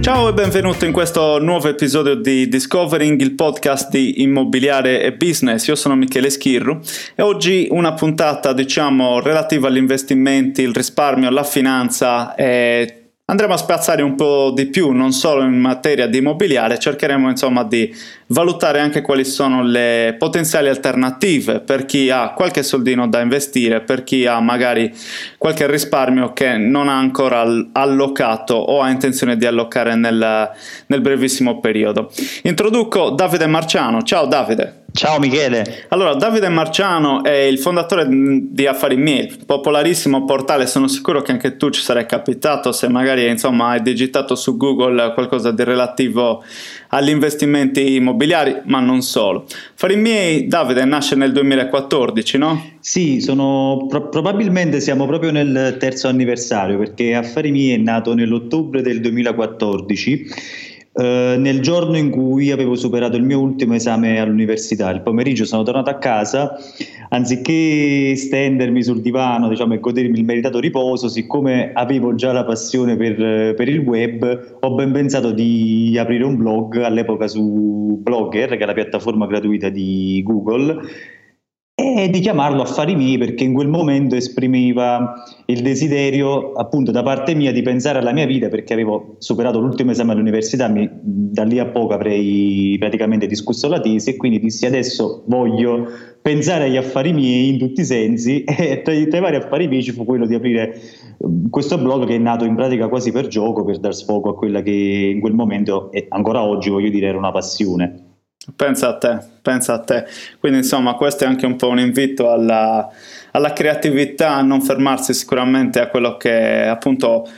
Ciao e benvenuto in questo nuovo episodio di Discovering, il podcast di immobiliare e business. Io sono Michele Schirru e oggi una puntata, diciamo, relativa agli investimenti, il risparmio, la finanza e andremo a spazzare un po' di più, non solo in materia di immobiliare, cercheremo insomma di valutare anche quali sono le potenziali alternative per chi ha qualche soldino da investire, per chi ha magari qualche risparmio che non ha ancora allocato o ha intenzione di allocare nel, nel brevissimo periodo. Introduco Davide Marciano. Ciao Davide. Ciao Michele. Allora, Davide Marciano è il fondatore di Affari Miei, popolarissimo portale, sono sicuro che anche tu ci sarai capitato se magari insomma hai digitato su Google qualcosa di relativo agli investimenti immobiliari, ma non solo. Affari Miei, Davide, nasce nel 2014, no? Sì, sono, pro- probabilmente siamo proprio nel terzo anniversario perché Affari Miei è nato nell'ottobre del 2014 eh, nel giorno in cui avevo superato il mio ultimo esame all'università. Il pomeriggio sono tornato a casa, anziché stendermi sul divano diciamo, e godermi il meritato riposo, siccome avevo già la passione per, per, il web, ho ben pensato di aprire un blog all'epoca su Blogger, che è la piattaforma gratuita di Google e di chiamarlo affari miei perché in quel momento esprimeva il desiderio appunto da parte mia di pensare alla mia vita perché avevo superato l'ultimo esame all'università, mi, da lì a poco avrei praticamente discusso la tesi e quindi dissi adesso voglio pensare agli affari miei in tutti i sensi e tra, tra i vari affari miei ci fu quello di aprire questo blog che è nato in pratica quasi per gioco per dar sfogo a quella che in quel momento e ancora oggi voglio dire era una passione. Pensa a te, pensa a te. Quindi insomma questo è anche un po' un invito alla, alla creatività, a non fermarsi sicuramente a quello che appunto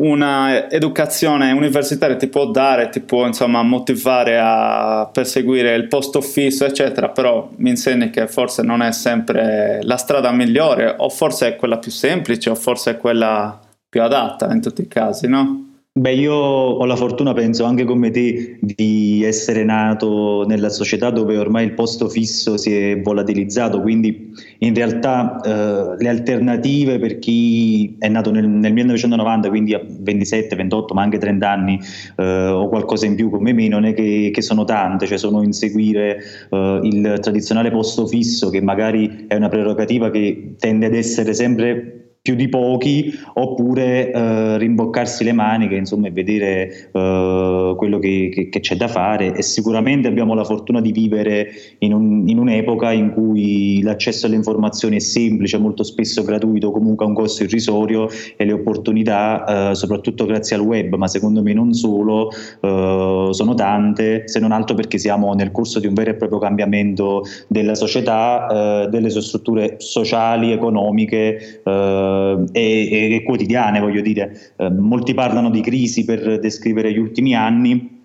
una educazione universitaria ti può dare, ti può insomma motivare a perseguire il posto fisso, eccetera, però mi insegni che forse non è sempre la strada migliore, o forse è quella più semplice, o forse è quella più adatta in tutti i casi, no? Beh, io ho la fortuna, penso anche come te, di essere nato nella società dove ormai il posto fisso si è volatilizzato, quindi in realtà eh, le alternative per chi è nato nel, nel 1990, quindi a 27, 28, ma anche 30 anni eh, o qualcosa in più come me, non è che, che sono tante, cioè sono inseguire eh, il tradizionale posto fisso che magari è una prerogativa che tende ad essere sempre più di pochi oppure eh, rimboccarsi le maniche insomma, e vedere eh, quello che, che, che, c'è da fare. E sicuramente abbiamo la fortuna di vivere in, un, in, un'epoca in cui l'accesso alle informazioni è semplice, molto spesso gratuito, comunque a un costo irrisorio e le opportunità eh, soprattutto grazie al web ma secondo me non solo eh, sono tante se non altro perché siamo nel corso di un vero e proprio cambiamento della società, eh, delle sue strutture sociali, economiche eh, e, e, quotidiane, voglio dire. Eh, molti parlano di crisi per descrivere gli ultimi anni,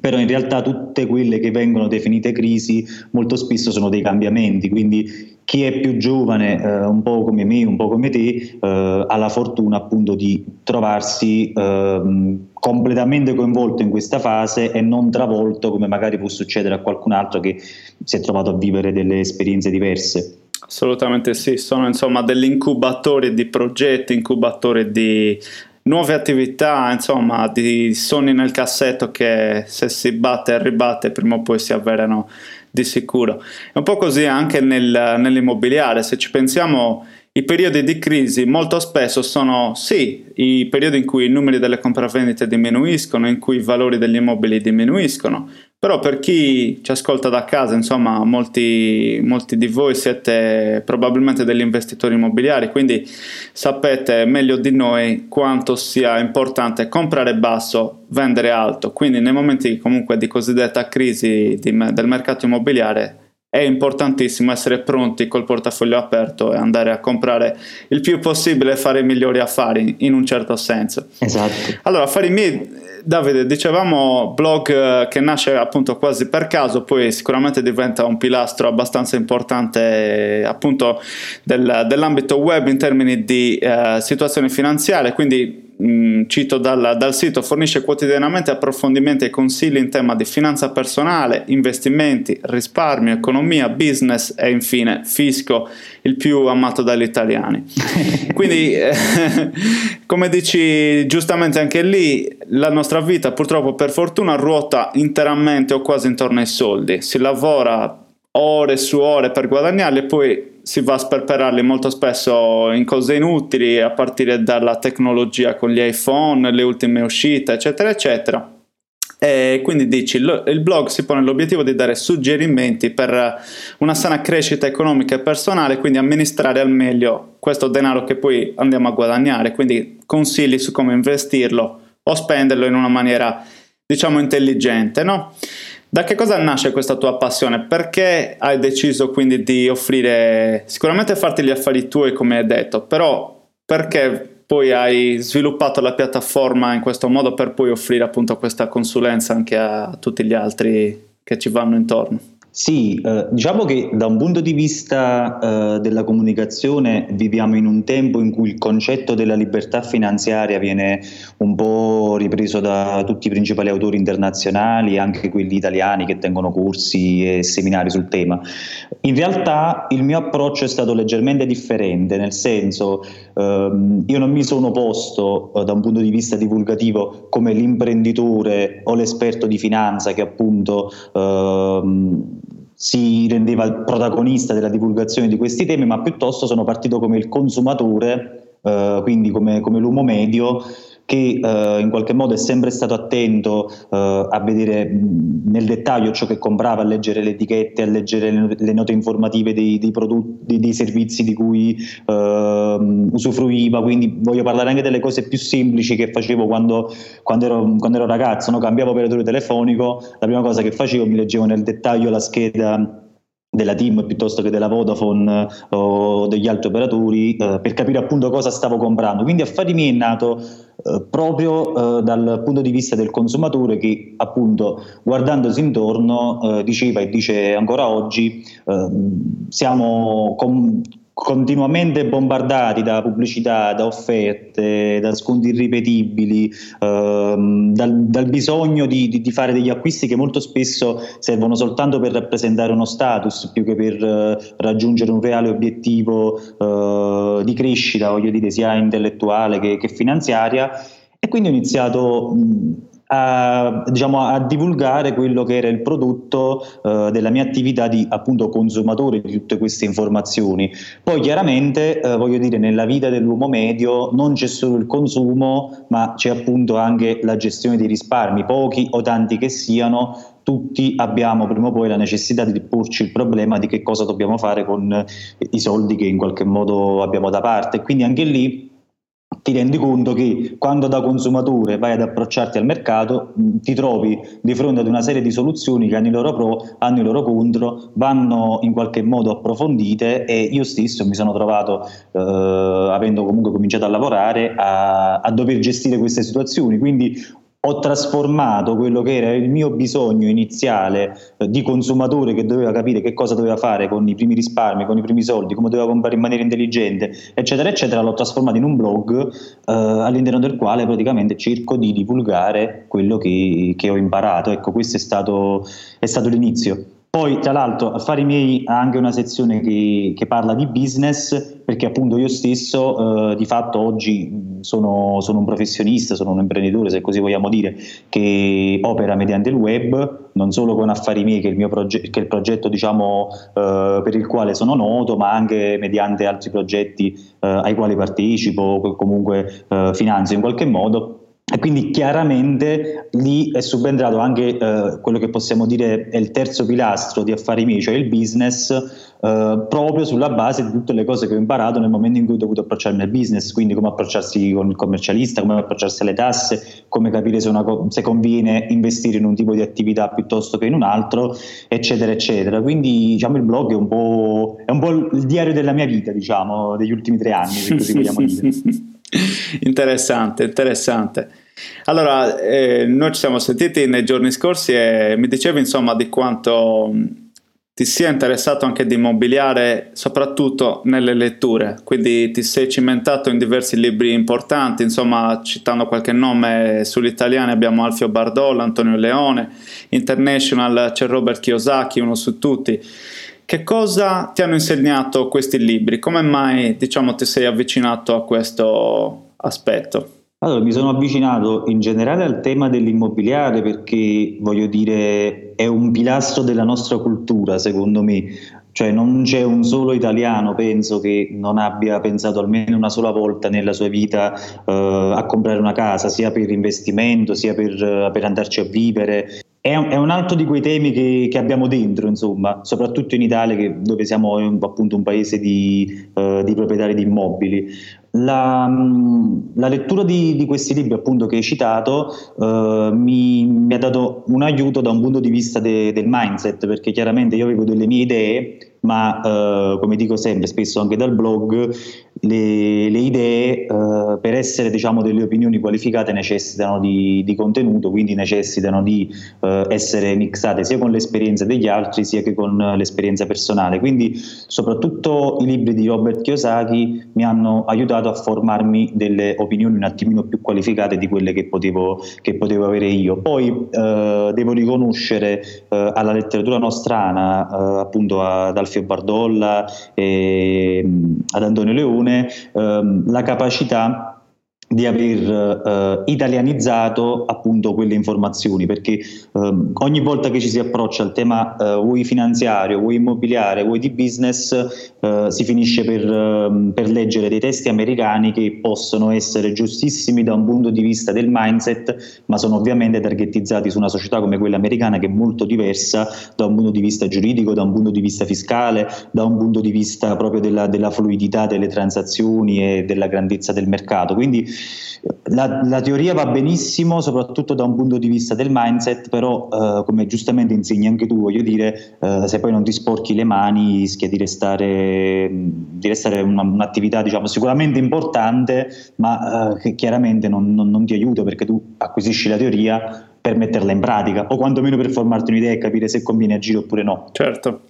però in realtà tutte quelle che vengono definite crisi molto spesso sono dei cambiamenti, quindi chi è più giovane, eh, un po' come me, un po' come te, eh, ha la fortuna appunto di trovarsi eh, completamente coinvolto in questa fase e non travolto come magari può succedere a qualcun altro che si è trovato a vivere delle esperienze diverse. Assolutamente sì, sono insomma degli incubatori di progetti, incubatori di nuove attività, insomma, di sogni nel cassetto che se si batte e ribatte prima o poi si avverano di sicuro. È un po' così anche nel, nell'immobiliare, se ci pensiamo i periodi di crisi molto spesso sono sì i periodi in cui i numeri delle compravendite diminuiscono, in cui i valori degli immobili diminuiscono, però per chi ci ascolta da casa, insomma, molti, molti di voi siete probabilmente degli investitori immobiliari, quindi sapete meglio di noi quanto sia importante comprare basso, vendere alto. Quindi nei momenti comunque di cosiddetta crisi di, del mercato immobiliare è importantissimo essere pronti col portafoglio aperto e andare a comprare il più possibile e fare i migliori affari in un certo senso. Esatto. Allora, affari miei, Davide, dicevamo blog eh, che nasce appunto quasi per caso, poi sicuramente diventa un pilastro abbastanza importante appunto del, dell'ambito web in termini di eh, situazione finanziaria, quindi Mm, cito dal, dal, sito, fornisce quotidianamente approfondimenti e consigli in tema di finanza personale, investimenti, risparmio, economia, business e infine fisco, il più amato dagli italiani. Quindi, eh, come dici giustamente anche lì, la nostra vita purtroppo per fortuna ruota interamente o quasi intorno ai soldi. Si lavora ore su ore per guadagnarli e poi si va a sperperarli molto spesso in cose inutili a partire dalla tecnologia con gli iPhone, le ultime uscite eccetera eccetera e quindi dici il blog si pone l'obiettivo di dare suggerimenti per una sana crescita economica e personale quindi amministrare al meglio questo denaro che poi andiamo a guadagnare quindi consigli su come investirlo o spenderlo in una maniera diciamo intelligente no? Da che cosa nasce questa tua passione? Perché hai deciso quindi di offrire, sicuramente farti gli affari tuoi come hai detto, però perché poi hai sviluppato la piattaforma in questo modo per poi offrire appunto questa consulenza anche a tutti gli altri che ci vanno intorno? Sì, eh, diciamo che da un punto di vista eh, della comunicazione viviamo in un tempo in cui il concetto della libertà finanziaria viene un po' ripreso da tutti i principali autori internazionali, anche quelli italiani che tengono corsi e seminari sul tema. In realtà il mio approccio è stato leggermente differente, nel senso io non mi sono posto eh, da un punto di vista divulgativo come l'imprenditore o l'esperto di finanza che appunto ehm, si rendeva il protagonista della divulgazione di questi temi, ma piuttosto sono partito come il consumatore, eh, quindi come, come l'uomo medio che eh, in qualche modo è sempre stato attento eh, a vedere nel dettaglio ciò che comprava, a leggere le etichette, a leggere le, note informative dei, dei, prodotti, dei servizi di cui eh, usufruiva, quindi voglio parlare anche delle cose più semplici che facevo quando, quando, ero, quando ero, ragazzo, no? cambiavo operatore telefonico, la prima cosa che facevo mi leggevo nel dettaglio la scheda della team piuttosto che della Vodafone eh, o degli altri operatori eh, per capire appunto cosa stavo comprando. Quindi Affari miei è nato eh, proprio eh, dal punto di vista del consumatore che appunto guardandosi intorno eh, diceva e dice ancora oggi eh, siamo com- continuamente bombardati da pubblicità, da offerte, da sconti irripetibili, ehm, dal, dal, bisogno di, di, di, fare degli acquisti che molto spesso servono soltanto per rappresentare uno status più che per eh, raggiungere un reale obiettivo eh, di crescita, voglio dire, sia intellettuale che, che finanziaria. E quindi ho iniziato mh, a, diciamo, a, divulgare quello che era il prodotto eh, della mia attività di appunto consumatore di tutte queste informazioni. Poi chiaramente, eh, voglio dire, nella vita dell'uomo medio non c'è solo il consumo, ma c'è appunto anche la gestione dei risparmi, pochi o tanti che siano, tutti abbiamo prima o poi la necessità di porci il problema di che cosa dobbiamo fare con i soldi che in qualche modo abbiamo da parte. Quindi anche lì ti rendi conto che quando da consumatore vai ad approcciarti al mercato ti trovi di fronte ad una serie di soluzioni che hanno i loro pro, hanno i loro contro, vanno in qualche modo approfondite e io stesso mi sono trovato, eh, avendo comunque cominciato a lavorare, a, a dover gestire queste situazioni. Quindi ho trasformato quello che era il mio bisogno iniziale eh, di consumatore che doveva capire che cosa doveva fare con i primi risparmi, con i primi soldi, come doveva comprare in maniera intelligente, eccetera, eccetera, l'ho trasformato in un blog eh, all'interno del quale praticamente cerco di divulgare quello che, che ho imparato. Ecco, questo è stato, è stato l'inizio. Poi, tra l'altro, Affari miei ha anche una sezione che, che parla di business, perché appunto io stesso eh, di fatto oggi sono, sono, un professionista, sono un imprenditore, se così vogliamo dire, che opera mediante il web, non solo con Affari miei, che è il, proge- che è il progetto diciamo, eh, per il quale sono noto, ma anche mediante altri progetti eh, ai quali partecipo, comunque eh, finanzio in qualche modo. E quindi chiaramente lì è subentrato anche eh, quello che possiamo dire è il terzo pilastro di affari miei, cioè il business, eh, proprio sulla base di tutte le cose che ho imparato nel momento in cui ho dovuto approcciarmi al business, quindi come approcciarsi con il commercialista, come approcciarsi alle tasse, come capire se, co- se conviene investire in un tipo di attività piuttosto che in un altro, eccetera, eccetera. Quindi diciamo il blog è un po', è un po il diario della mia vita, diciamo, degli ultimi tre anni, se così vogliamo dire. Interessante, interessante. Allora, eh, noi ci siamo sentiti nei giorni scorsi e mi dicevi insomma di quanto ti sia interessato anche di immobiliare, soprattutto nelle letture, quindi ti sei cimentato in diversi libri importanti, insomma citando qualche nome sugli italiani abbiamo Alfio Bardolla, Antonio Leone, International c'è Robert Kiyosaki, uno su tutti. Che cosa ti hanno insegnato questi libri? Come mai diciamo, ti sei avvicinato a questo aspetto? Allora, mi sono avvicinato in generale al tema dell'immobiliare perché, voglio dire, è un pilastro della nostra cultura, secondo me. Cioè non c'è un solo italiano, penso, che non abbia pensato almeno una sola volta nella sua vita eh, a comprare una casa, sia per investimento, sia per, per andarci a vivere. È un, un, altro di quei temi che, che, abbiamo dentro, insomma, soprattutto in Italia, che, dove siamo appunto un paese di, uh, di proprietari di immobili. La, mm, la lettura di, di, questi libri appunto che hai citato uh, mi, mi, ha dato un aiuto da un punto di vista de, del mindset perché chiaramente io avevo delle mie idee ma uh, come dico sempre spesso anche dal blog le, le idee uh, per essere diciamo delle opinioni qualificate necessitano di, di contenuto quindi necessitano di essere mixate sia con l'esperienza degli altri sia che con l'esperienza personale. Quindi soprattutto i libri di Robert Kiyosaki mi hanno aiutato a formarmi delle opinioni un attimino più qualificate di quelle che potevo, che potevo avere io. Poi eh, devo riconoscere eh, alla letteratura nostrana, eh, appunto ad Alfio Bardolla e ad Antonio Leone, ehm, la capacità di aver eh, italianizzato appunto quelle informazioni perché eh, ogni volta che ci si approccia al tema eh, vuoi finanziario, vuoi immobiliare, vuoi di business eh, si finisce per, ehm, per, leggere dei testi americani che possono essere giustissimi da un punto di vista del mindset ma sono ovviamente targetizzati su una società come quella americana che è molto diversa da un punto di vista giuridico, da un punto di vista fiscale, da un punto di vista proprio della, della fluidità delle transazioni e della grandezza del mercato. Quindi la, la, teoria va benissimo, soprattutto da un punto di vista del mindset, però eh, come giustamente insegni anche tu, voglio dire, eh, se poi non ti sporchi le mani rischia di restare, di restare una, un'attività diciamo, sicuramente importante, ma eh, che chiaramente non, non, non ti aiuta perché tu acquisisci la teoria per metterla in pratica o quantomeno per formarti un'idea e capire se conviene agire oppure no. Certo.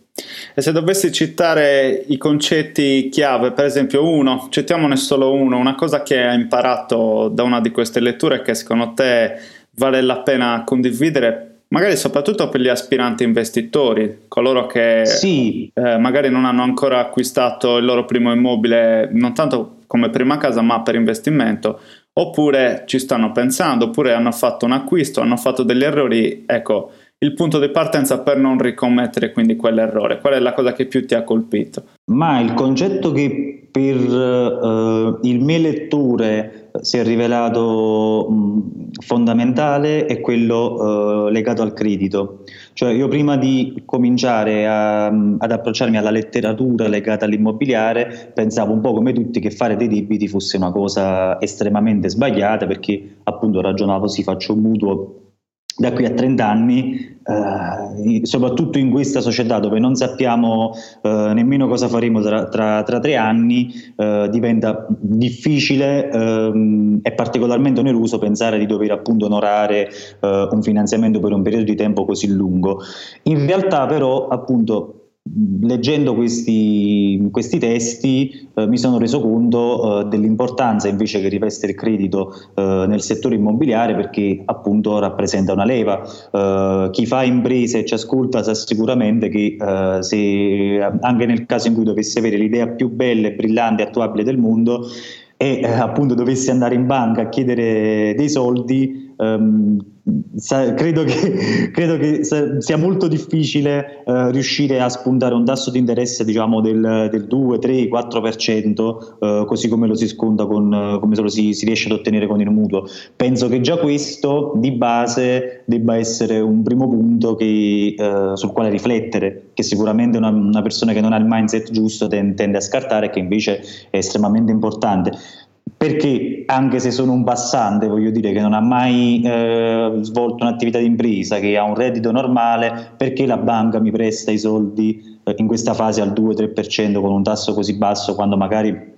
E se dovessi citare i concetti chiave, per esempio uno, citiamone solo uno, una cosa che hai imparato da una di queste letture che secondo te vale la pena condividere, magari soprattutto per gli aspiranti investitori, coloro che sì. eh, magari non hanno ancora acquistato il loro primo immobile, non tanto come prima casa, ma per investimento, oppure ci stanno pensando, oppure hanno fatto un acquisto, hanno fatto degli errori, ecco il punto di partenza per non ricommettere quindi quell'errore? Qual è la cosa che più ti ha colpito? Ma il concetto che per uh, il mio lettore si è rivelato mh, fondamentale è quello uh, legato al credito. Cioè io prima di cominciare a, ad approcciarmi alla letteratura legata all'immobiliare pensavo un po' come tutti che fare dei debiti fosse una cosa estremamente sbagliata perché appunto ragionavo sì faccio un mutuo da qui a 30 anni, eh, soprattutto in questa società dove non sappiamo eh, nemmeno cosa faremo tra, tra, tra tre anni, eh, diventa difficile ehm, e particolarmente oneroso pensare di dover appunto onorare eh, un finanziamento per un periodo di tempo così lungo. In realtà però appunto leggendo questi, questi testi eh, mi sono reso conto eh, dell'importanza invece che riveste il credito eh, nel settore immobiliare perché appunto rappresenta una leva. Eh, chi fa imprese e ci ascolta sa sicuramente che eh, se anche nel caso in cui dovesse avere l'idea più bella, brillante e attuabile del mondo e eh, appunto dovesse andare in banca a chiedere dei soldi, ehm, sa, credo, che, credo, che, sia molto difficile eh, riuscire a spuntare un tasso di interesse diciamo del, del 2, 3, 4%, eh, così come lo si sconta con, come lo si, si, riesce ad ottenere con il mutuo. Penso che già questo di base debba essere un primo punto che, eh, sul quale riflettere, che sicuramente una, una, persona che non ha il mindset giusto tende, tende a scartare che invece è estremamente importante perché anche se sono un passante, voglio dire che non ha mai eh, svolto un'attività di impresa, che ha un reddito normale, perché la banca mi presta i soldi eh, in questa fase al 2-3% con un tasso così basso quando magari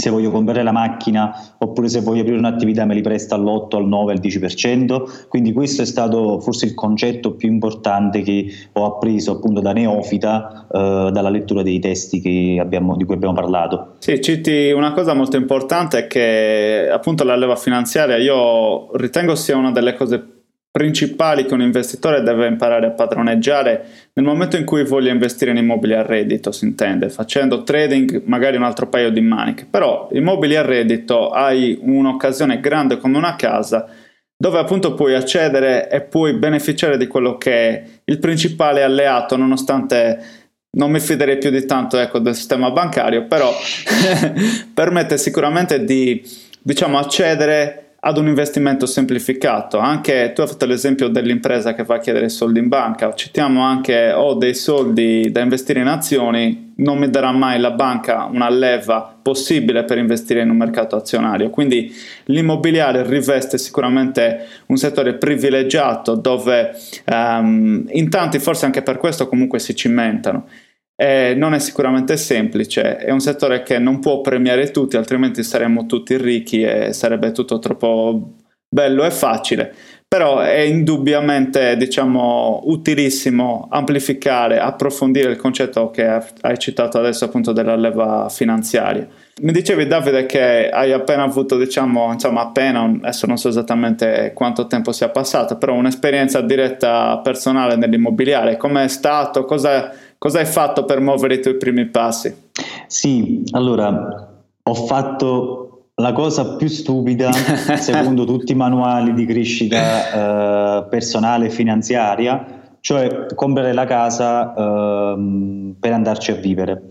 se voglio comprare la macchina oppure se voglio aprire un'attività me li presta all'8, al 9, al 10%, quindi questo è stato forse il concetto più importante che ho appreso appunto da neofita eh, dalla lettura dei testi abbiamo, di cui abbiamo parlato. Sì, citi una cosa molto importante che appunto la leva finanziaria io ritengo sia una delle cose principali che un investitore deve imparare a padroneggiare nel momento in cui voglia investire in immobili a reddito, si intende, facendo trading magari un altro paio di maniche, però immobili a reddito hai un'occasione grande come una casa dove appunto puoi accedere e puoi beneficiare di quello che è il principale alleato, nonostante non mi fiderei più di tanto ecco, del sistema bancario, però permette sicuramente di diciamo, accedere ad un investimento semplificato. Anche tu hai fatto l'esempio dell'impresa che va a chiedere soldi in banca, citiamo anche ho dei soldi da investire in azioni, non mi darà mai la banca una leva possibile per investire in un mercato azionario. Quindi l'immobiliare riveste sicuramente un settore privilegiato dove um, in tanti forse anche per questo comunque si cimentano. Eh, non è sicuramente semplice, è un settore che non può premiare tutti, altrimenti saremmo tutti ricchi e sarebbe tutto troppo bello e facile. Però è indubbiamente, diciamo, utilissimo amplificare, approfondire il concetto che hai citato adesso appunto della leva finanziaria. Mi dicevi Davide che hai appena avuto, diciamo, insomma appena, adesso non so esattamente quanto tempo sia passato, però un'esperienza diretta personale nell'immobiliare. Com'è stato? Cosa Cosa hai fatto per muovere i tuoi primi passi? Sì, allora ho fatto la cosa più stupida, secondo tutti i manuali di crescita eh, personale e finanziaria, cioè comprare la casa eh, per andarci a vivere.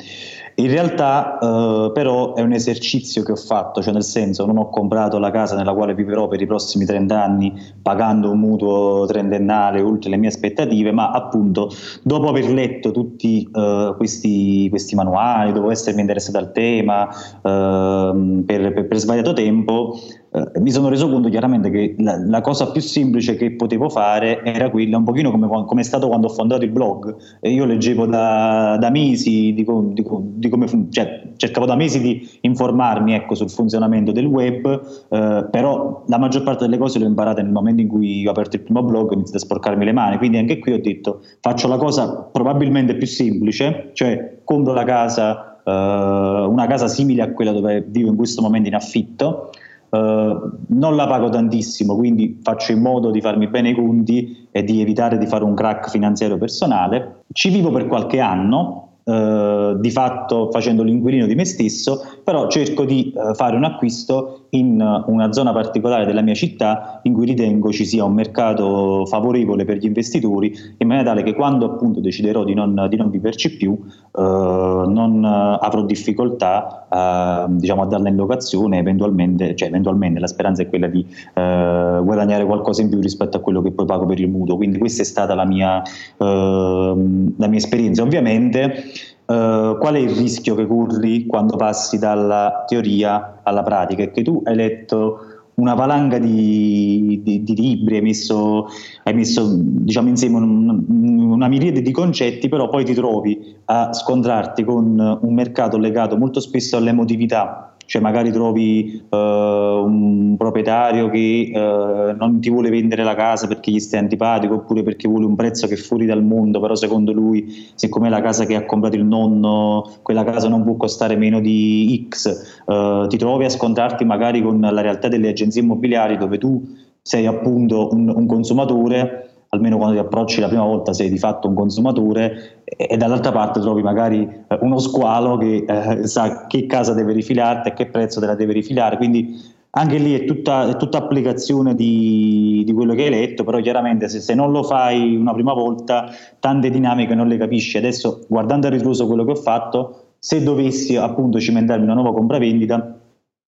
In realtà eh, però è un esercizio che ho fatto, cioè nel senso non ho comprato la casa nella quale viverò per i prossimi 30 anni pagando un mutuo trentennale oltre le mie aspettative, ma appunto dopo aver letto tutti eh, questi, questi, manuali, dopo essermi interessato al tema eh, per, per, per svariato tempo, eh, mi sono reso conto chiaramente che la, la, cosa più semplice che potevo fare era quella, un pochino come, come è stato quando ho fondato il blog. E io leggevo da, da mesi, di, di, di come, cioè, cercavo da mesi di informarmi ecco, sul funzionamento del web, eh, però la maggior parte delle cose le ho imparate nel momento in cui ho aperto il primo blog e ho iniziato a sporcarmi le mani. Quindi anche qui ho detto faccio la cosa probabilmente più semplice, cioè compro la casa, eh, una casa simile a quella dove vivo in questo momento in affitto non la pago tantissimo, quindi faccio in modo di farmi bene i conti e di evitare di fare un crack finanziario personale. Ci vivo per qualche anno, eh, di fatto facendo l'inquilino di me stesso, però cerco di eh, fare un acquisto in una zona particolare della mia città in cui ritengo ci sia un mercato favorevole per gli investitori, in maniera tale che quando appunto deciderò di non, di non viverci più eh, non avrò difficoltà a, diciamo, a darla in locazione, eventualmente, cioè eventualmente la speranza è quella di eh, guadagnare qualcosa in più rispetto a quello che poi pago per il mutuo. Quindi questa è stata la mia, eh, la mia esperienza. Ovviamente Uh, qual è il rischio che corri quando passi dalla teoria alla pratica? È che tu hai letto una valanga di, di, di libri, hai messo, hai messo diciamo, insieme un, una miriade di concetti, però poi ti trovi a scontrarti con un mercato legato molto spesso all'emotività cioè magari trovi uh, un proprietario che uh, non ti vuole vendere la casa perché gli stai antipatico oppure perché vuole un prezzo che è fuori dal mondo, però secondo lui, siccome è la casa che ha comprato il nonno, quella casa non può costare meno di X, uh, ti trovi a scontrarti magari con la realtà delle agenzie immobiliari dove tu sei appunto un, un consumatore almeno quando ti approcci la prima volta sei di fatto un consumatore e, dall'altra parte trovi magari eh, uno squalo che eh, sa che casa deve rifilarti e che prezzo te la deve rifilare, quindi anche lì è tutta, è tutta applicazione di, di, quello che hai letto, però chiaramente se, se, non lo fai una prima volta tante dinamiche non le capisci. Adesso guardando a ritroso quello che ho fatto, se dovessi appunto cimentarmi una nuova compravendita,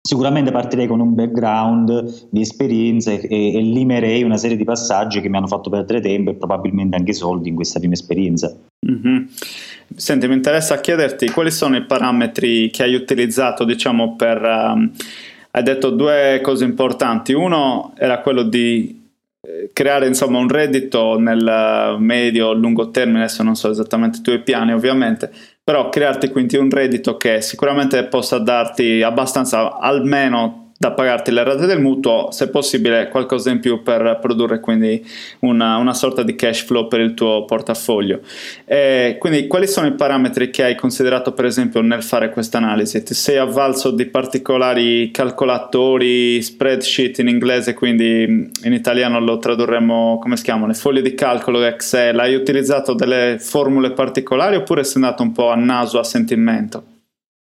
Sicuramente partirei con un background di esperienze e, e, limerei una serie di passaggi che mi hanno fatto perdere tempo e probabilmente anche soldi in questa prima esperienza. Mm-hmm. Senti, mi interessa chiederti quali sono i parametri che hai utilizzato, diciamo, per... Um, hai detto due cose importanti. Uno era quello di eh, creare insomma un reddito nel medio lungo termine, adesso non so esattamente i tuoi piani ovviamente, però crearti quindi un reddito che sicuramente possa darti abbastanza almeno da pagarti le rate del mutuo, se possibile qualcosa in più per produrre quindi una, una sorta di cash flow per il tuo portafoglio. E quindi quali sono i parametri che hai considerato per esempio nel fare questa analisi? Ti sei avvalso di particolari calcolatori, spreadsheet in inglese, quindi in italiano lo tradurremmo come si chiamano, le foglie di calcolo Excel, hai utilizzato delle formule particolari oppure sei andato un po' a naso, a sentimento?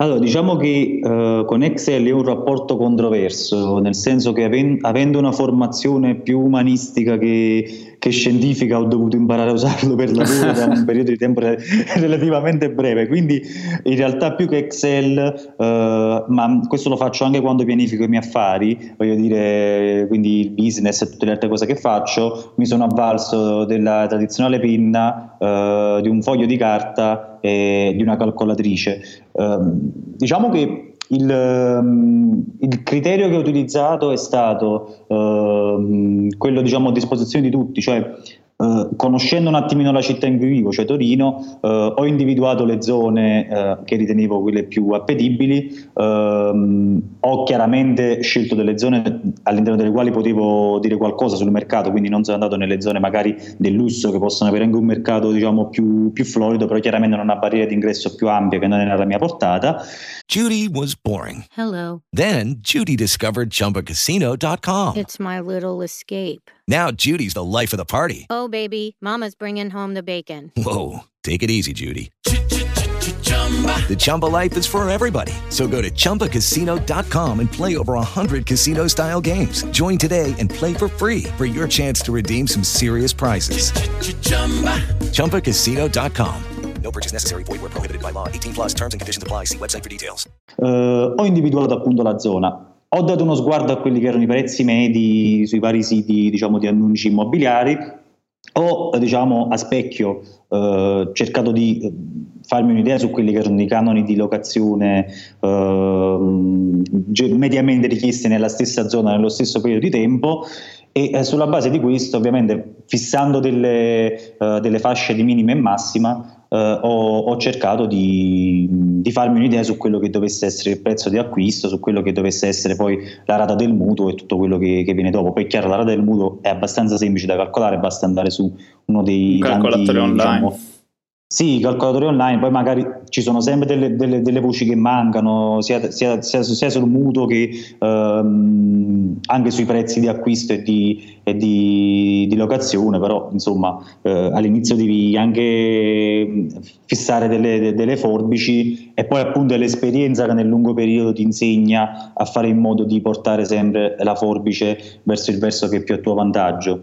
Allora, diciamo che eh, con Excel è un rapporto controverso, nel senso che aven- avendo una formazione più umanistica che, che, scientifica ho dovuto imparare a usarlo per lavoro da un periodo di tempo re- relativamente breve, quindi in realtà più che Excel, eh, ma questo lo faccio anche quando pianifico i miei affari, voglio dire, quindi il business e tutte le altre cose che faccio, mi sono avvalso della tradizionale penna, eh, di un foglio di carta e di una calcolatrice. Um, diciamo che il, um, il, criterio che ho utilizzato è stato uh, quello diciamo, a disposizione di tutti, cioè Uh, conoscendo un attimino la città in cui vivo, cioè Torino, uh, ho individuato le zone uh, che ritenevo quelle più appetibili, ehm, ho chiaramente scelto delle zone all'interno delle quali potevo dire qualcosa sul mercato, quindi non sono andato nelle zone magari del lusso che possono avere anche un mercato diciamo più, più florido, però chiaramente non una barriera d'ingresso più ampia che non è nella mia portata. Judy was boring. Hello. Then Judy discovered chumbacasino.com. It's my little escape. Now Judy's the life of the party. Oh, baby, Mama's bringing home the bacon. Whoa. Take it easy, Judy. The Chumba life is for everybody. So go to ChumbaCasino.com and play over 100 casino style games. Join today and play for free for your chance to redeem some serious prizes. ChumbaCasino.com. No purchase necessary. Void where prohibited by law. 18 plus terms and conditions apply. See website for details. Uh, ho individuato appunto la zona. Ho dato uno sguardo a quelli che erano i prezzi medi sui vari siti diciamo, di annunci immobiliari. Ho diciamo, a specchio uh, cercato di farmi un'idea su quelli che erano i canoni di locazione uh, mediamente richiesti nella stessa zona nello stesso periodo di tempo e eh, sulla base di questo ovviamente fissando delle, uh, delle fasce di minima e massima uh, ho, ho, cercato di, di, farmi un'idea su quello che dovesse essere il prezzo di acquisto, su quello che dovesse essere poi la rata del mutuo e tutto quello che, che viene dopo. Poi è chiaro la rata del mutuo è abbastanza semplice da calcolare, basta andare su uno dei calcolatori tanti, online. Diciamo, sì, calcolatori online, poi magari ci sono sempre delle, delle, delle voci che mancano, sia, sia, sia, sia sul mutuo che ehm, anche sui prezzi di acquisto e di, e di, di locazione, però insomma eh, all'inizio devi anche fissare delle, delle forbici e poi appunto è l'esperienza che nel lungo periodo ti insegna a fare in modo di portare sempre la forbice verso il verso che è più a tuo vantaggio.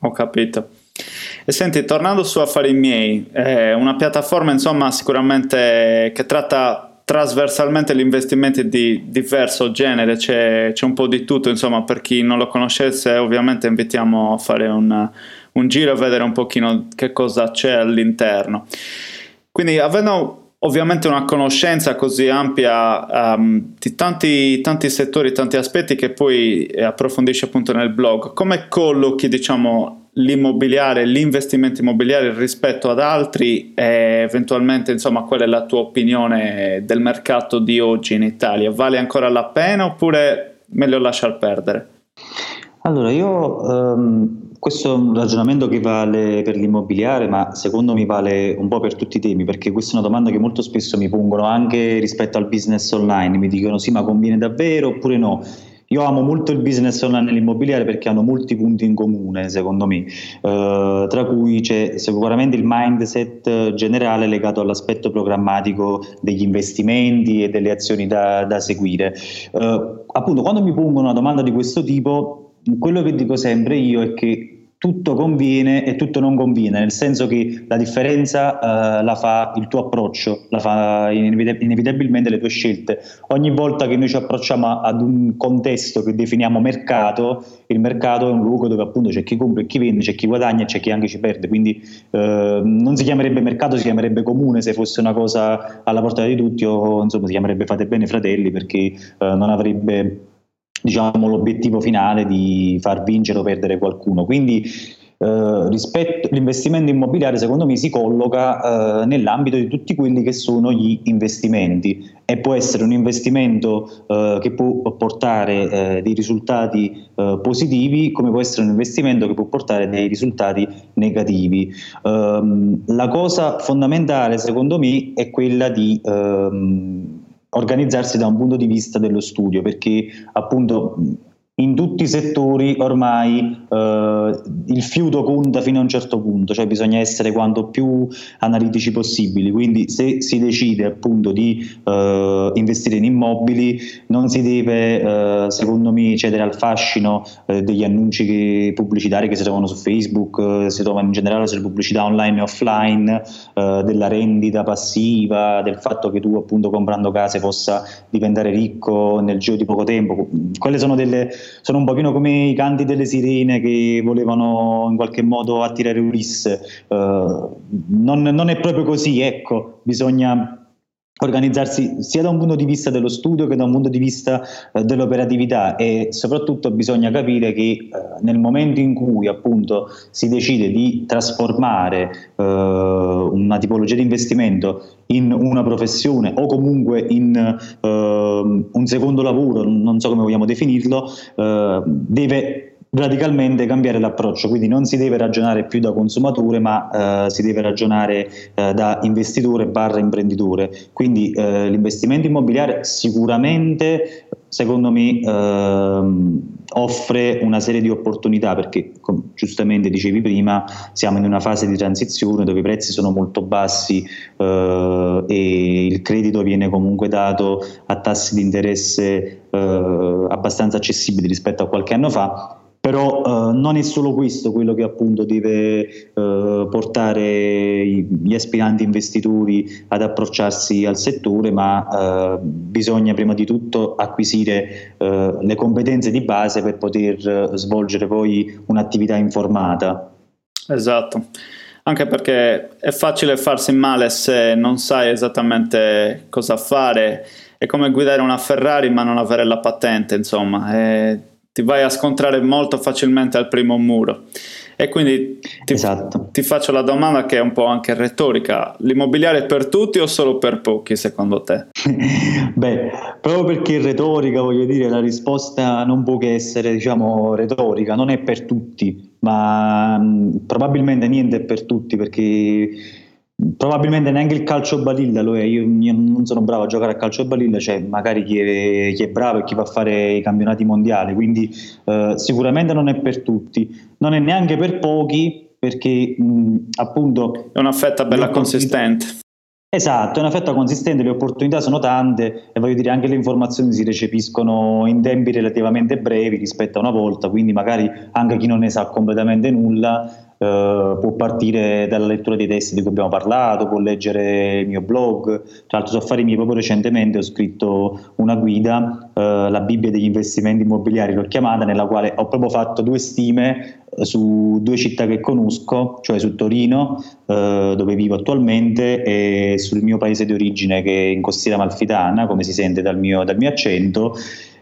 Ho capito. E senti, tornando su Affari miei, è una piattaforma insomma sicuramente che tratta trasversalmente gli investimenti di diverso genere, c'è, c'è, un po' di tutto, insomma per chi non lo conoscesse ovviamente invitiamo a fare un, un giro e vedere un pochino che cosa c'è all'interno. Quindi avendo ovviamente una conoscenza così ampia um, di tanti, tanti, settori, tanti aspetti che poi approfondisci appunto nel blog, come collochi diciamo l'immobiliare, l'investimento immobiliare rispetto ad altri e eventualmente insomma qual è la tua opinione del mercato di oggi in Italia? Vale ancora la pena oppure meglio lasciar perdere? Allora io um, questo è un ragionamento che vale per l'immobiliare, ma secondo me vale un po' per tutti i temi, perché questa è una domanda che molto spesso mi pongono anche rispetto al business online, mi dicono sì ma conviene davvero oppure no. Io amo molto il business online nell'immobiliare perché hanno molti punti in comune, secondo me, eh, tra cui c'è sicuramente il mindset generale legato all'aspetto programmatico degli investimenti e delle azioni da, da seguire. Eh, appunto, quando mi pongono una domanda di questo tipo, quello che dico sempre io è che tutto conviene e tutto non conviene, nel senso che la differenza uh, la fa il tuo approccio, la fa inevitabilmente le tue scelte. Ogni volta che noi ci approcciamo ad un contesto che definiamo mercato, il mercato è un luogo dove appunto c'è chi compra e chi vende, c'è chi guadagna e c'è chi anche ci perde, quindi uh, non si chiamerebbe mercato, si chiamerebbe comune se fosse una cosa alla portata di tutti o insomma si chiamerebbe fate bene fratelli perché uh, non avrebbe diciamo, l'obiettivo finale di far vincere o perdere qualcuno. Quindi eh, rispetto all'investimento immobiliare secondo me si colloca eh, nell'ambito di tutti quelli che sono gli investimenti e può essere un investimento eh, che può portare eh, dei risultati eh, positivi come può essere un investimento che può portare dei risultati negativi. Ehm, la cosa fondamentale secondo me è quella di ehm, organizzarsi da un punto di vista dello studio, perché appunto in tutti i settori ormai eh, il fiuto conta fino a un certo punto, cioè bisogna essere quanto più analitici possibili, quindi se si decide appunto di eh, investire in immobili non si deve eh, secondo me cedere al fascino eh, degli annunci che, pubblicitari che si trovano su Facebook, eh, si trovano in generale sulle pubblicità online e offline, eh, della rendita passiva, del fatto che tu appunto comprando case possa diventare ricco nel giro di poco tempo, quelle sono delle sono un pochino come i canti delle sirene che volevano in qualche modo attirare Ulisse. Uh, non, non, è proprio così, ecco, bisogna organizzarsi sia da un punto di vista dello studio che da un punto di vista eh, dell'operatività e soprattutto bisogna capire che eh, nel momento in cui appunto si decide di trasformare eh, una tipologia di investimento in una professione o comunque in eh, un secondo lavoro, non so come vogliamo definirlo, eh, deve radicalmente cambiare l'approccio, quindi non si deve ragionare più da consumatore ma eh, si deve ragionare eh, da investitore barra imprenditore, quindi eh, l'investimento immobiliare sicuramente secondo me ehm, offre una serie di opportunità perché come giustamente dicevi prima siamo in una fase di transizione dove i prezzi sono molto bassi eh, e il credito viene comunque dato a tassi di interesse eh, abbastanza accessibili rispetto a qualche anno fa però eh, non è solo questo quello che appunto deve eh, portare gli aspiranti investitori ad approcciarsi al settore, ma eh, bisogna prima di tutto acquisire eh, le competenze di base per poter eh, svolgere poi un'attività informata. Esatto anche perché è facile farsi male se non sai esattamente cosa fare. È come guidare una Ferrari ma non avere la patente, insomma. È ti vai a scontrare molto facilmente al primo muro. E quindi ti, esatto. ti, faccio la domanda che è un po' anche retorica: l'immobiliare è per tutti o solo per pochi secondo te? Beh, proprio perché è retorica, voglio dire, la risposta non può che essere, diciamo, retorica, non è per tutti, ma mh, probabilmente niente è per tutti perché Probabilmente neanche il calcio balilla lo è, io, io, non sono bravo a giocare a calcio balilla, cioè magari chi è, chi è, bravo e chi va a fare i campionati mondiali, quindi eh, sicuramente non è per tutti, non è neanche per pochi perché mh, appunto... È una fetta bella consistente. Esatto, è una fetta consistente, le opportunità sono tante e voglio dire anche le informazioni si recepiscono in tempi relativamente brevi rispetto a una volta, quindi magari anche chi non ne sa completamente nulla Uh, può partire dalla lettura dei testi di cui abbiamo parlato, può leggere il mio blog. Tra l'altro, su Affari miei, proprio recentemente ho scritto una guida, uh, la Bibbia degli investimenti immobiliari, l'ho chiamata, nella quale ho proprio fatto due stime uh, su due città che conosco, cioè su Torino, dove vivo attualmente, e sul mio paese di origine, che è in Costiera Malfitana, come si sente dal mio, dal mio accento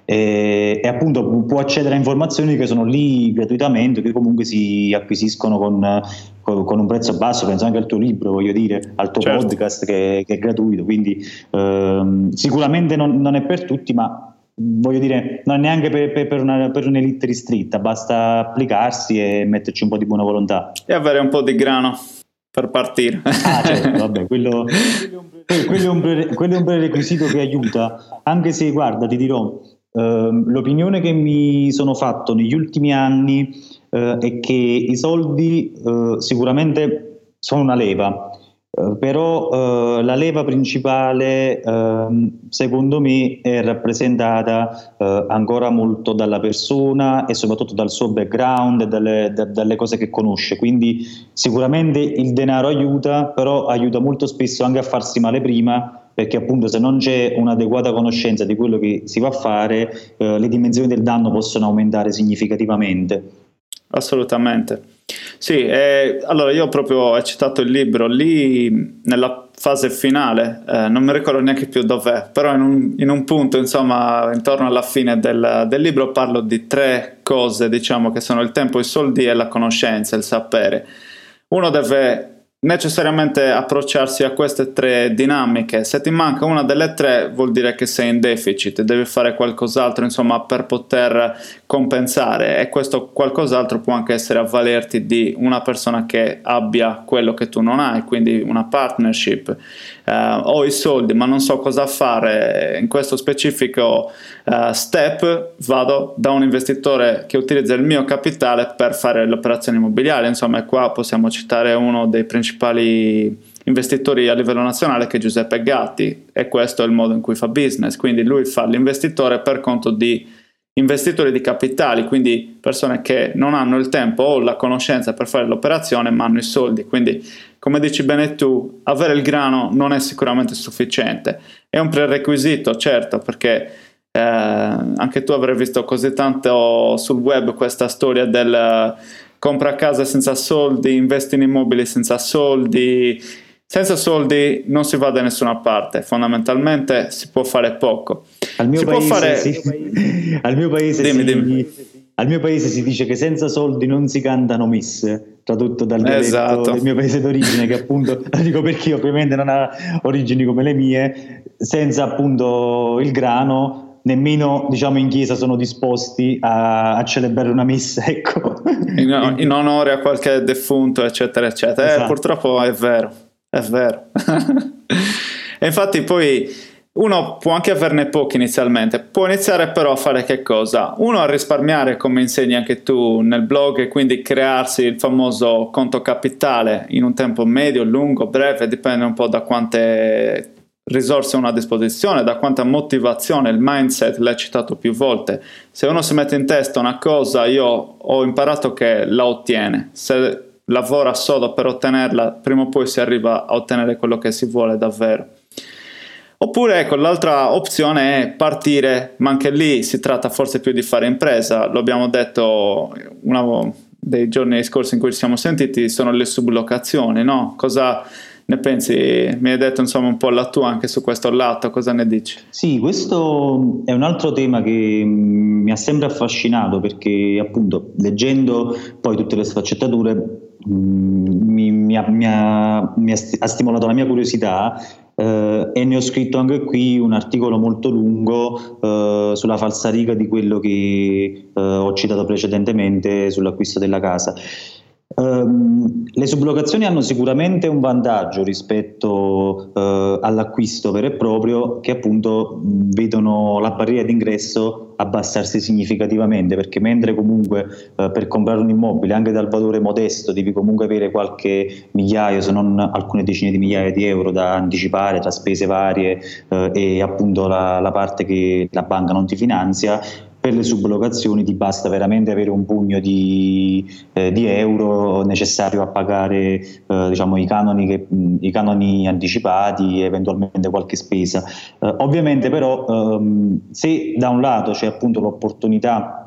e, e, appunto può accedere a informazioni che sono lì gratuitamente, che comunque si acquisiscono con, con, con un prezzo basso, penso anche al tuo libro, voglio dire, al tuo certo. podcast che, che, è gratuito, quindi ehm, sicuramente non, non, è per tutti, ma voglio dire, non è neanche per, per, per, una, per un'elite ristretta, basta applicarsi e metterci un po' di buona volontà. E avere un po' di grano per partire. Ah, certo, vabbè, quello, quello, è un quello è un prerequisito che aiuta, anche se, guarda, ti dirò, l'opinione che mi sono fatto negli ultimi anni uh, è che i soldi uh, sicuramente sono una leva, Uh, però uh, la leva principale uh, secondo me è rappresentata eh, ancora molto dalla persona e soprattutto dal suo background e dalle, da, dalle, cose che conosce. Quindi sicuramente il denaro aiuta però aiuta molto spesso anche a farsi male prima perché appunto se non c'è un'adeguata conoscenza di quello che si va a fare, eh, le dimensioni del danno possono aumentare significativamente. Assolutamente. Sì, eh, allora io proprio ho citato il libro lì nella fase finale, eh, non mi ricordo neanche più dov'è, però in un, in un punto, insomma, intorno alla fine del, del, libro parlo di tre cose, diciamo, che sono il tempo, i soldi e la conoscenza, il sapere. Uno deve necessariamente approcciarsi a queste tre dinamiche. Se ti manca una delle tre vuol dire che sei in deficit, devi fare qualcos'altro insomma per poter compensare e questo qualcos'altro può anche essere avvalerti di una persona che abbia quello che tu non hai, quindi una partnership. Uh, ho i soldi ma non so cosa fare. In questo specifico uh, step vado da un investitore che utilizza il mio capitale per fare le operazioni immobiliari. Insomma qua possiamo citare uno dei principali investitori a livello nazionale che è Giuseppe Gatti e questo è il modo in cui fa business, quindi lui fa l'investitore per conto di investitori di capitali, quindi persone che non hanno il tempo o la conoscenza per fare l'operazione ma hanno i soldi, quindi come dici bene tu, avere il grano non è sicuramente sufficiente, è un prerequisito certo perché eh, anche tu avrai visto così tanto sul web questa storia del compra casa senza soldi, investi in immobili senza soldi. Senza soldi non si va da nessuna parte, fondamentalmente si può fare poco. Al mio, paese, fare... sì. Al mio paese, dimmi, si... dimmi. Al mio paese si dice che senza soldi non si cantano messe, tradotto dal esatto. del mio paese d'origine, che appunto, lo dico perché ovviamente non ha origini come le mie, senza appunto il grano nemmeno diciamo in chiesa sono disposti a, a celebrare una messa ecco. in, in, onore a qualche defunto eccetera eccetera eh, esatto. eh, purtroppo è vero è vero e infatti poi uno può anche averne pochi inizialmente, può iniziare però a fare che cosa? Uno a risparmiare come insegni anche tu nel blog e quindi crearsi il famoso conto capitale in un tempo medio, lungo, breve, dipende un po' da quante risorse a disposizione, da quanta motivazione, il mindset l'hai citato più volte. Se uno si mette in testa una cosa, io ho imparato che la ottiene. Se lavora solo per ottenerla, prima o poi si arriva a ottenere quello che si vuole davvero. Oppure ecco, l'altra opzione è partire, ma anche lì si tratta forse più di fare impresa. Lo abbiamo detto una dei giorni scorsi in cui ci siamo sentiti, sono le sublocazioni, no? Cosa ne pensi? Mi hai detto insomma un po' la tua anche su questo lato, cosa ne dici? Sì, questo è un altro tema che mm, mi ha sempre affascinato perché appunto leggendo poi tutte le sfaccettature mi, mi, ha, mi, ha, mi ha stimolato la mia curiosità Uh, e ne ho scritto anche qui un articolo molto lungo uh, sulla falsariga di quello che uh, ho citato precedentemente sull'acquisto della casa. Um, le sublocazioni hanno sicuramente un vantaggio rispetto uh, all'acquisto vero e proprio che appunto vedono la barriera d'ingresso abbassarsi significativamente perché mentre comunque uh, per comprare un immobile anche dal valore modesto devi comunque avere qualche migliaio se non alcune decine di migliaia di euro da anticipare tra spese varie uh, e appunto la, la parte che la banca non ti finanzia per le sublocazioni ti basta veramente avere un pugno di, eh, di euro necessario a pagare eh, diciamo, i, canoni che, i, canoni anticipati e eventualmente qualche spesa. Eh, ovviamente però ehm, se da un lato c'è appunto l'opportunità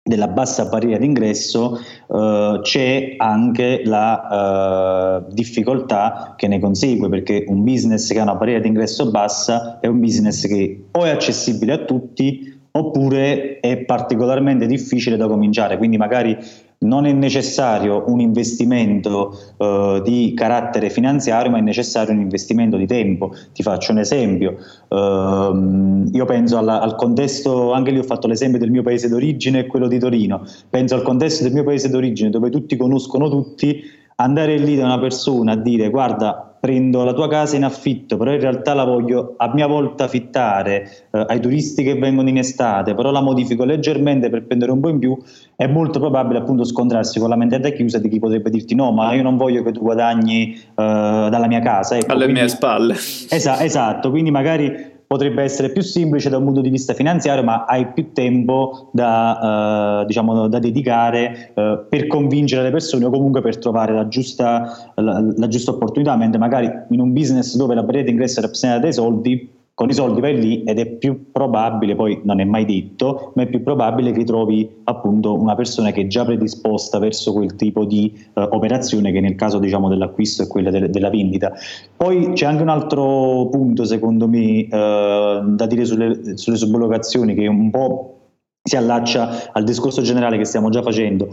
della bassa barriera d'ingresso eh, c'è anche la eh, difficoltà che ne consegue perché un business che ha una barriera d'ingresso bassa è un business che o è accessibile a tutti oppure è particolarmente difficile da cominciare, quindi magari non è necessario un investimento eh, di carattere finanziario, ma è necessario un investimento di tempo. Ti faccio un esempio, eh, io penso alla, al contesto, anche lì ho fatto l'esempio del mio paese d'origine e quello di Torino, penso al contesto del mio paese d'origine dove tutti conoscono tutti, andare lì da una persona a dire guarda prendo la tua casa in affitto, però in realtà la voglio a mia volta affittare eh, ai turisti che vengono in estate, però la modifico leggermente per prendere un po' in più, è molto probabile appunto scontrarsi con la mentalità chiusa di chi potrebbe dirti no, ma io non voglio che tu guadagni eh, dalla mia casa. Ecco, Alle quindi, mie spalle. Esa- esatto, quindi magari potrebbe essere più semplice da un punto di vista finanziario, ma hai più tempo da, eh, diciamo, da dedicare eh, per convincere le persone o comunque per trovare la giusta, la, la giusta opportunità, mentre magari in un business dove la barriera d'ingresso rappresenta dei soldi, con i soldi vai lì ed è più probabile, poi non è mai detto, ma è più probabile che trovi appunto una persona che è già predisposta verso quel tipo di uh, operazione che nel caso diciamo dell'acquisto è quella de- della vendita. Poi c'è anche un altro punto secondo me uh, da dire sulle, sulle sublocazioni che un po' si allaccia al discorso generale che stiamo già facendo.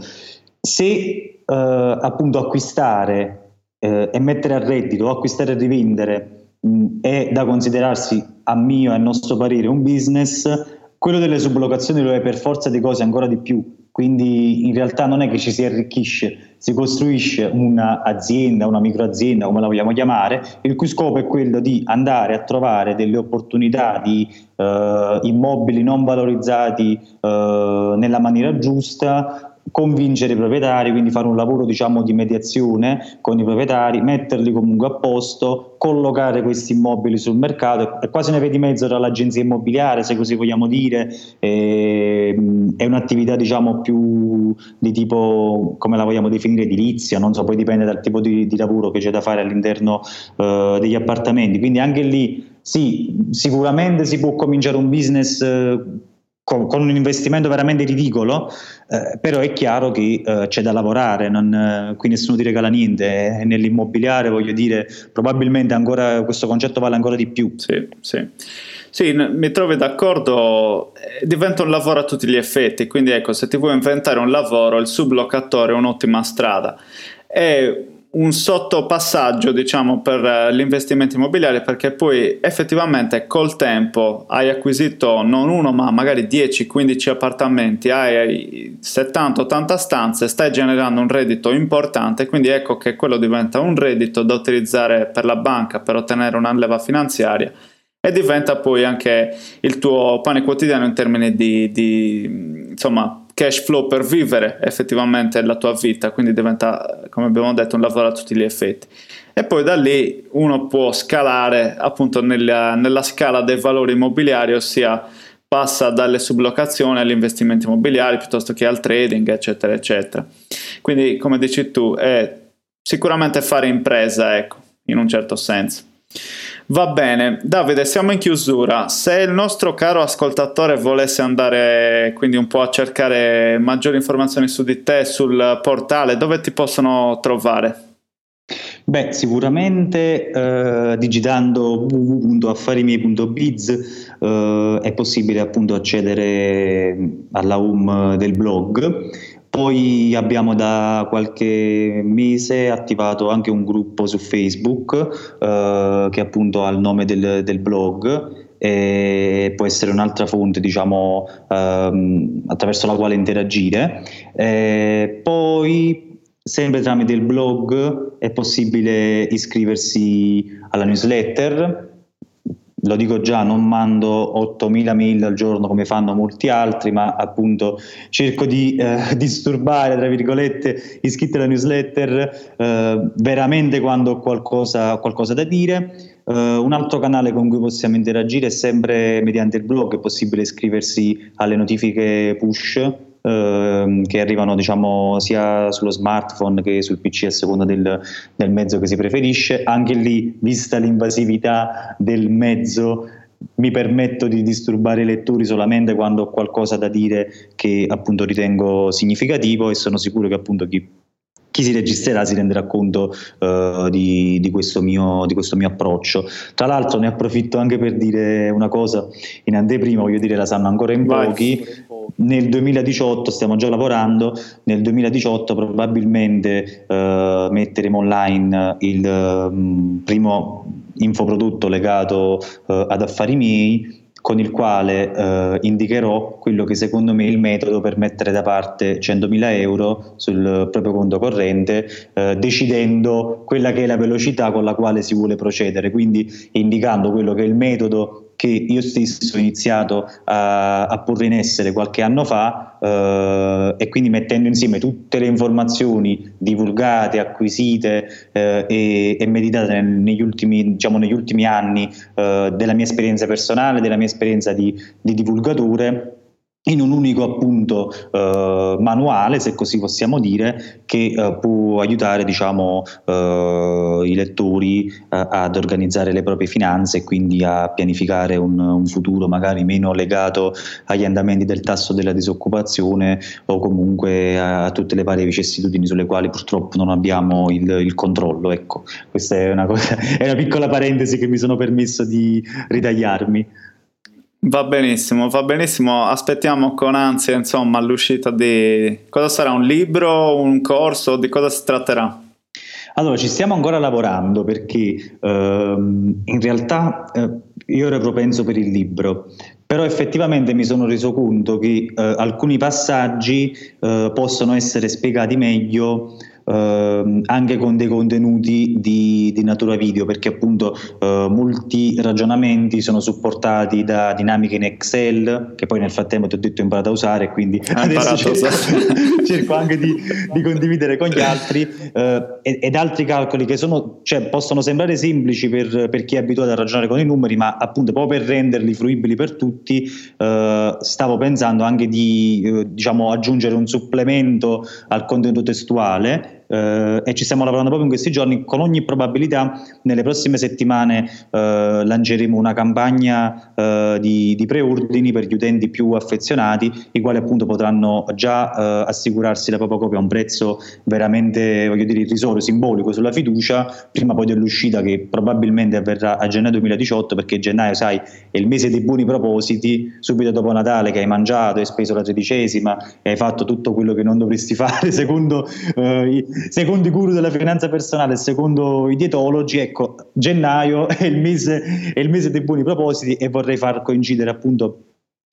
Se uh, appunto acquistare e mettere a reddito o acquistare e rivendere è da considerarsi, a mio e a nostro parere, un business, quello delle sublocazioni lo è per forza di cose ancora di più. Quindi in realtà non è che ci si arricchisce, si costruisce un'azienda, una microazienda, come la vogliamo chiamare, il cui scopo è quello di andare a trovare delle opportunità di eh, immobili non valorizzati eh, nella maniera giusta, convincere i proprietari, quindi fare un lavoro diciamo di mediazione con i proprietari, metterli comunque a posto, collocare questi immobili sul mercato, è quasi una via di mezzo tra l'agenzia immobiliare, se così vogliamo dire, e, è un'attività diciamo più di tipo, come la vogliamo definire, edilizia, non so, poi dipende dal tipo di, di lavoro che c'è da fare all'interno uh, degli appartamenti, quindi anche lì sì, sicuramente si può cominciare un business uh, con, con, un investimento veramente ridicolo, eh, però è chiaro che eh, c'è da lavorare, non, eh, qui nessuno ti regala niente, e nell'immobiliare voglio dire probabilmente ancora, questo concetto vale ancora di più. Sì, sì. Sì, mi trovi d'accordo, eh, diventa un lavoro a tutti gli effetti, quindi ecco, se ti vuoi inventare un lavoro, il sublocatore è un'ottima strada. È un sottopassaggio diciamo per eh, l'investimento immobiliare perché poi effettivamente col tempo hai acquisito non uno ma magari 10-15 appartamenti hai 70-80 stanze stai generando un reddito importante quindi ecco che quello diventa un reddito da utilizzare per la banca per ottenere una leva finanziaria e diventa poi anche il tuo pane quotidiano in termini di, di insomma cash flow per vivere effettivamente la tua vita, quindi diventa, come abbiamo detto, un lavoro a tutti gli effetti. E poi da lì uno può scalare appunto nella, nella scala dei valori immobiliari, ossia passa dalle sublocazioni agli investimenti immobiliari piuttosto che al trading, eccetera, eccetera. Quindi, come dici tu, è sicuramente fare impresa, ecco, in un certo senso. Va bene, Davide, siamo in chiusura. Se il nostro caro ascoltatore volesse andare quindi un po' a cercare maggiori informazioni su di te sul portale, dove ti possono trovare? Beh, sicuramente eh, digitando www.affarimiei.biz eh, è possibile appunto accedere alla home del blog poi abbiamo da qualche mese attivato anche un gruppo su Facebook eh, che appunto ha il nome del, del blog e può essere un'altra fonte diciamo ehm, attraverso la quale interagire. E poi sempre tramite il blog è possibile iscriversi alla newsletter lo dico già, non mando 8.000 mail al giorno come fanno molti altri, ma appunto cerco di eh, disturbare, tra virgolette, iscritti alla newsletter eh, veramente quando ho qualcosa, qualcosa da dire. Uh, un altro canale con cui possiamo interagire è sempre mediante il blog, è possibile iscriversi alle notifiche push Ehm, che arrivano diciamo, sia sullo smartphone che sul PC a seconda del, del mezzo che si preferisce. Anche lì, vista l'invasività del mezzo, mi permetto di disturbare i lettori solamente quando ho qualcosa da dire che appunto ritengo significativo e sono sicuro che appunto chi chi si registrerà si renderà conto uh, di, di, questo mio, di, questo mio, approccio. Tra l'altro ne approfitto anche per dire una cosa in anteprima, voglio dire la sanno ancora in pochi, nel 2018 stiamo già lavorando, nel 2018 probabilmente uh, metteremo online il um, primo infoprodotto legato uh, ad affari miei con il quale eh, indicherò quello che secondo me è il metodo per mettere da parte 100.000 euro sul proprio conto corrente, eh, decidendo quella che è la velocità con la quale si vuole procedere, quindi indicando quello che è il metodo che io stesso ho iniziato a, a porre in essere qualche anno fa eh, e quindi mettendo insieme tutte le informazioni divulgate, acquisite eh, e, e, meditate negli ultimi, diciamo, negli ultimi anni eh, della mia esperienza personale, della mia esperienza di, di divulgatore in un unico appunto eh, manuale, se così possiamo dire, che eh, può aiutare diciamo, eh, i lettori eh, ad organizzare le proprie finanze e quindi a pianificare un, un, futuro magari meno legato agli andamenti del tasso della disoccupazione o comunque a, a tutte le varie vicissitudini sulle quali purtroppo non abbiamo il, il controllo. Ecco, questa è una, cosa, è una piccola parentesi che mi sono permesso di ritagliarmi. Va benissimo, va benissimo. Aspettiamo con ansia, insomma, l'uscita di cosa sarà un libro, un corso, di cosa si tratterà? Allora, ci stiamo ancora lavorando perché ehm, in realtà eh, io ero propenso per il libro, però effettivamente mi sono reso conto che eh, alcuni passaggi eh, possono essere spiegati meglio eh, anche con dei contenuti di, di natura video, perché appunto eh, molti ragionamenti sono supportati da dinamiche in Excel, che poi nel frattempo ti ho detto ho imparato a usare, quindi adesso cerco, cerco, anche di, di, condividere con gli altri, eh, ed altri calcoli che sono, cioè, possono sembrare semplici per, per, chi è abituato a ragionare con i numeri, ma appunto proprio per renderli fruibili per tutti, eh, stavo pensando anche di eh, diciamo, aggiungere un supplemento al contenuto testuale eh, e ci stiamo lavorando proprio in questi giorni. Con ogni probabilità nelle prossime settimane eh, lanceremo una campagna eh, di, di, preordini per gli utenti più affezionati, i quali appunto potranno già eh, assicurarsi la propria copia a un prezzo veramente, voglio dire, irrisorio, simbolico sulla fiducia, prima poi dell'uscita che probabilmente avverrà a gennaio 2018, perché gennaio, sai, è il mese dei buoni propositi, subito dopo Natale che hai mangiato, hai speso la tredicesima, hai fatto tutto quello che non dovresti fare secondo eh, secondo i guru della finanza personale, secondo i dietologi, ecco, gennaio è il mese, è il mese dei buoni propositi e vorrei far coincidere appunto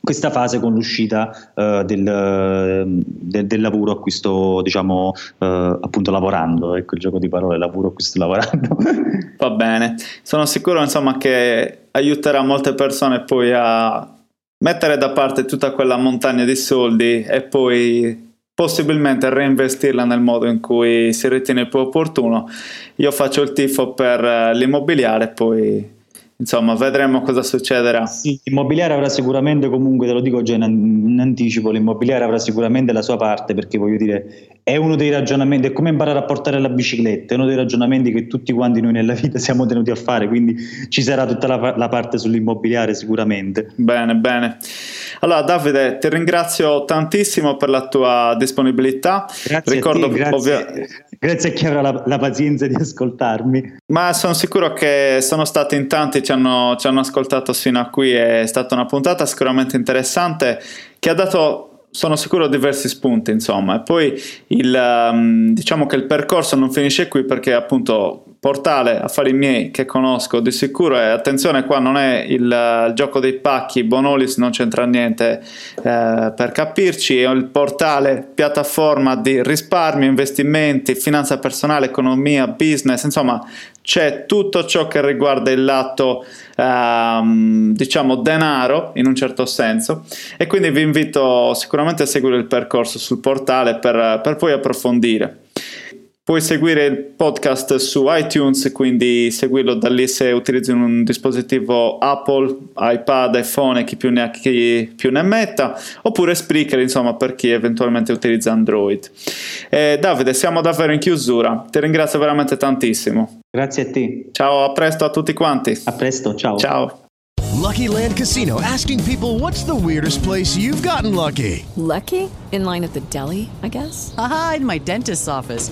questa fase con l'uscita uh, del, del, del, lavoro a cui sto diciamo uh, appunto lavorando. Ecco il gioco di parole lavoro a cui sto lavorando. Va bene. Sono sicuro insomma che aiuterà molte persone poi a mettere da parte tutta quella montagna di soldi e poi possibilmente reinvestirla nel modo in cui si ritiene più opportuno. Io faccio il tifo per eh, l'immobiliare, poi insomma vedremo cosa succederà. Sì, l'immobiliare avrà sicuramente, comunque te lo dico già in, in, anticipo, l'immobiliare avrà sicuramente la sua parte perché voglio dire è uno dei ragionamenti, è come imparare a portare la bicicletta, è uno dei ragionamenti che tutti quanti noi nella vita siamo tenuti a fare, quindi ci sarà tutta la, la parte sull'immobiliare sicuramente. Bene, bene. Allora Davide, ti ringrazio tantissimo per la tua disponibilità. Grazie Ricordo, a te, grazie, ovvia... grazie a chi avrà la, la, pazienza di ascoltarmi. Ma sono sicuro che sono stati in tanti, ci hanno, ci hanno ascoltato fino a qui, è stata una puntata sicuramente interessante che ha dato sono sicuro diversi spunti, insomma. E poi il, um, diciamo che il percorso non finisce qui perché appunto portale affari miei che conosco di sicuro e attenzione qua non è il, il gioco dei pacchi, Bonolis non c'entra niente eh, per capirci, è il portale piattaforma di risparmio, investimenti, finanza personale, economia, business, insomma c'è tutto ciò che riguarda il lato ehm, diciamo denaro in un certo senso e quindi vi invito sicuramente a seguire il percorso sul portale per, per poi approfondire Puoi seguire il podcast su iTunes, quindi seguirlo da lì se utilizzi un dispositivo Apple, iPad, iPhone, chi più ne ha chi più ne metta, oppure Spreaker, insomma, per chi eventualmente utilizza Android. Eh, Davide, siamo davvero in chiusura. Ti ringrazio veramente tantissimo. Grazie a te. Ciao, a presto a tutti quanti. A presto, ciao. Ciao. Lucky Land Casino asking people what's the weirdest place you've gotten lucky? Lucky? In line at the deli, I guess? Aha, in my dentist's office.